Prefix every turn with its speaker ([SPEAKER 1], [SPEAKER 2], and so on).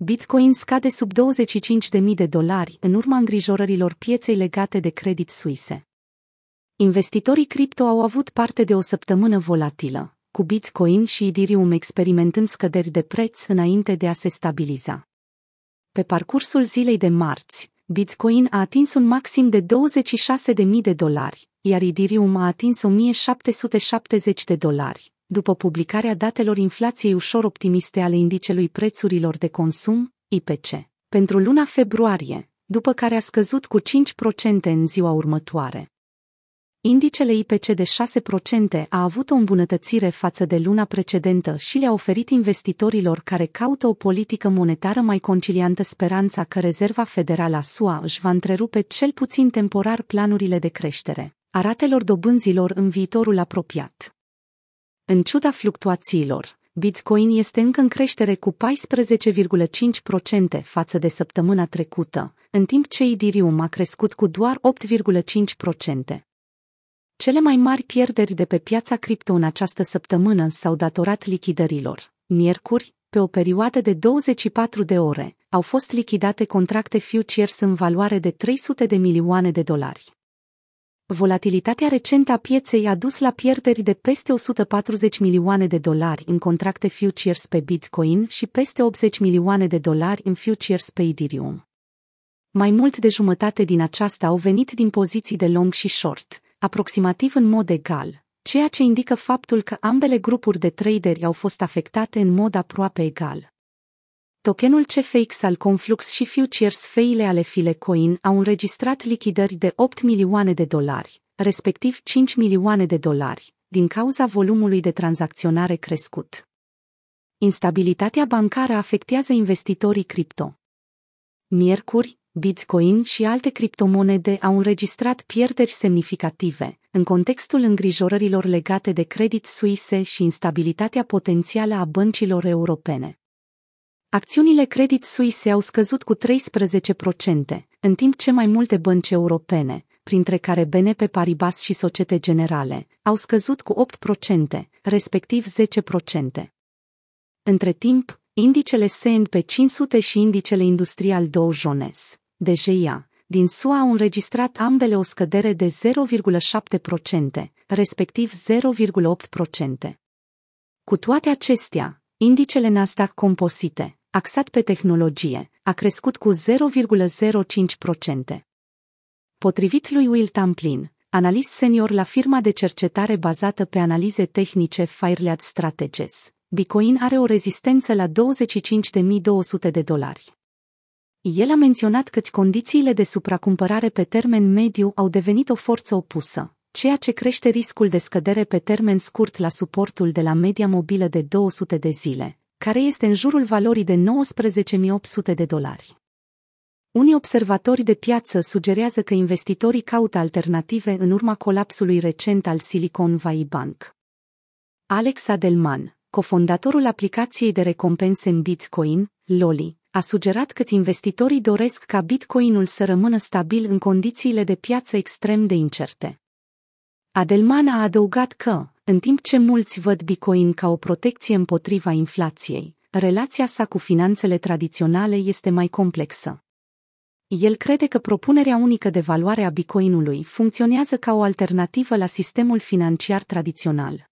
[SPEAKER 1] Bitcoin scade sub 25.000 de dolari în urma îngrijorărilor pieței legate de credit suise. Investitorii cripto au avut parte de o săptămână volatilă, cu Bitcoin și Ethereum experimentând scăderi de preț înainte de a se stabiliza. Pe parcursul zilei de marți, Bitcoin a atins un maxim de 26.000 de dolari, iar Ethereum a atins 1.770 de dolari, după publicarea datelor inflației ușor optimiste ale indicelui prețurilor de consum, IPC, pentru luna februarie, după care a scăzut cu 5% în ziua următoare. Indicele IPC de 6% a avut o îmbunătățire față de luna precedentă și le-a oferit investitorilor care caută o politică monetară mai conciliantă speranța că Rezerva Federală a SUA își va întrerupe cel puțin temporar planurile de creștere a ratelor dobânzilor în viitorul apropiat. În ciuda fluctuațiilor, Bitcoin este încă în creștere cu 14,5% față de săptămâna trecută, în timp ce Ethereum a crescut cu doar 8,5%. Cele mai mari pierderi de pe piața cripto în această săptămână s-au datorat lichidărilor. Miercuri, pe o perioadă de 24 de ore, au fost lichidate contracte futures în valoare de 300 de milioane de dolari. Volatilitatea recentă a pieței a dus la pierderi de peste 140 milioane de dolari în contracte futures pe Bitcoin și peste 80 milioane de dolari în futures pe Ethereum. Mai mult de jumătate din aceasta au venit din poziții de long și short, aproximativ în mod egal, ceea ce indică faptul că ambele grupuri de traderi au fost afectate în mod aproape egal. Tokenul CFX al Conflux și futures feile ale Filecoin au înregistrat lichidări de 8 milioane de dolari, respectiv 5 milioane de dolari, din cauza volumului de tranzacționare crescut. Instabilitatea bancară afectează investitorii cripto. Miercuri, Bitcoin și alte criptomonede au înregistrat pierderi semnificative, în contextul îngrijorărilor legate de credit suise și instabilitatea potențială a băncilor europene. Acțiunile Credit Suisse au scăzut cu 13%, în timp ce mai multe bănci europene, printre care BNP Paribas și Societe Generale, au scăzut cu 8%, respectiv 10%. Între timp, indicele S&P 500 și indicele industrial Dow Jones, DJIA, din SUA au înregistrat ambele o scădere de 0,7%, respectiv 0,8%. Cu toate acestea, indicele Nasdaq composite, axat pe tehnologie, a crescut cu 0,05%. Potrivit lui Will Tamplin, analist senior la firma de cercetare bazată pe analize tehnice Firelead Strategies, Bitcoin are o rezistență la 25.200 de dolari. El a menționat că condițiile de supracumpărare pe termen mediu au devenit o forță opusă, ceea ce crește riscul de scădere pe termen scurt la suportul de la media mobilă de 200 de zile, care este în jurul valorii de 19.800 de dolari. Unii observatori de piață sugerează că investitorii caută alternative în urma colapsului recent al Silicon Valley Bank. Alex Adelman, cofondatorul aplicației de recompense în Bitcoin, Loli, a sugerat că investitorii doresc ca Bitcoinul să rămână stabil în condițiile de piață extrem de incerte. Adelman a adăugat că, în timp ce mulți văd Bitcoin ca o protecție împotriva inflației, relația sa cu finanțele tradiționale este mai complexă. El crede că propunerea unică de valoare a Bitcoinului funcționează ca o alternativă la sistemul financiar tradițional.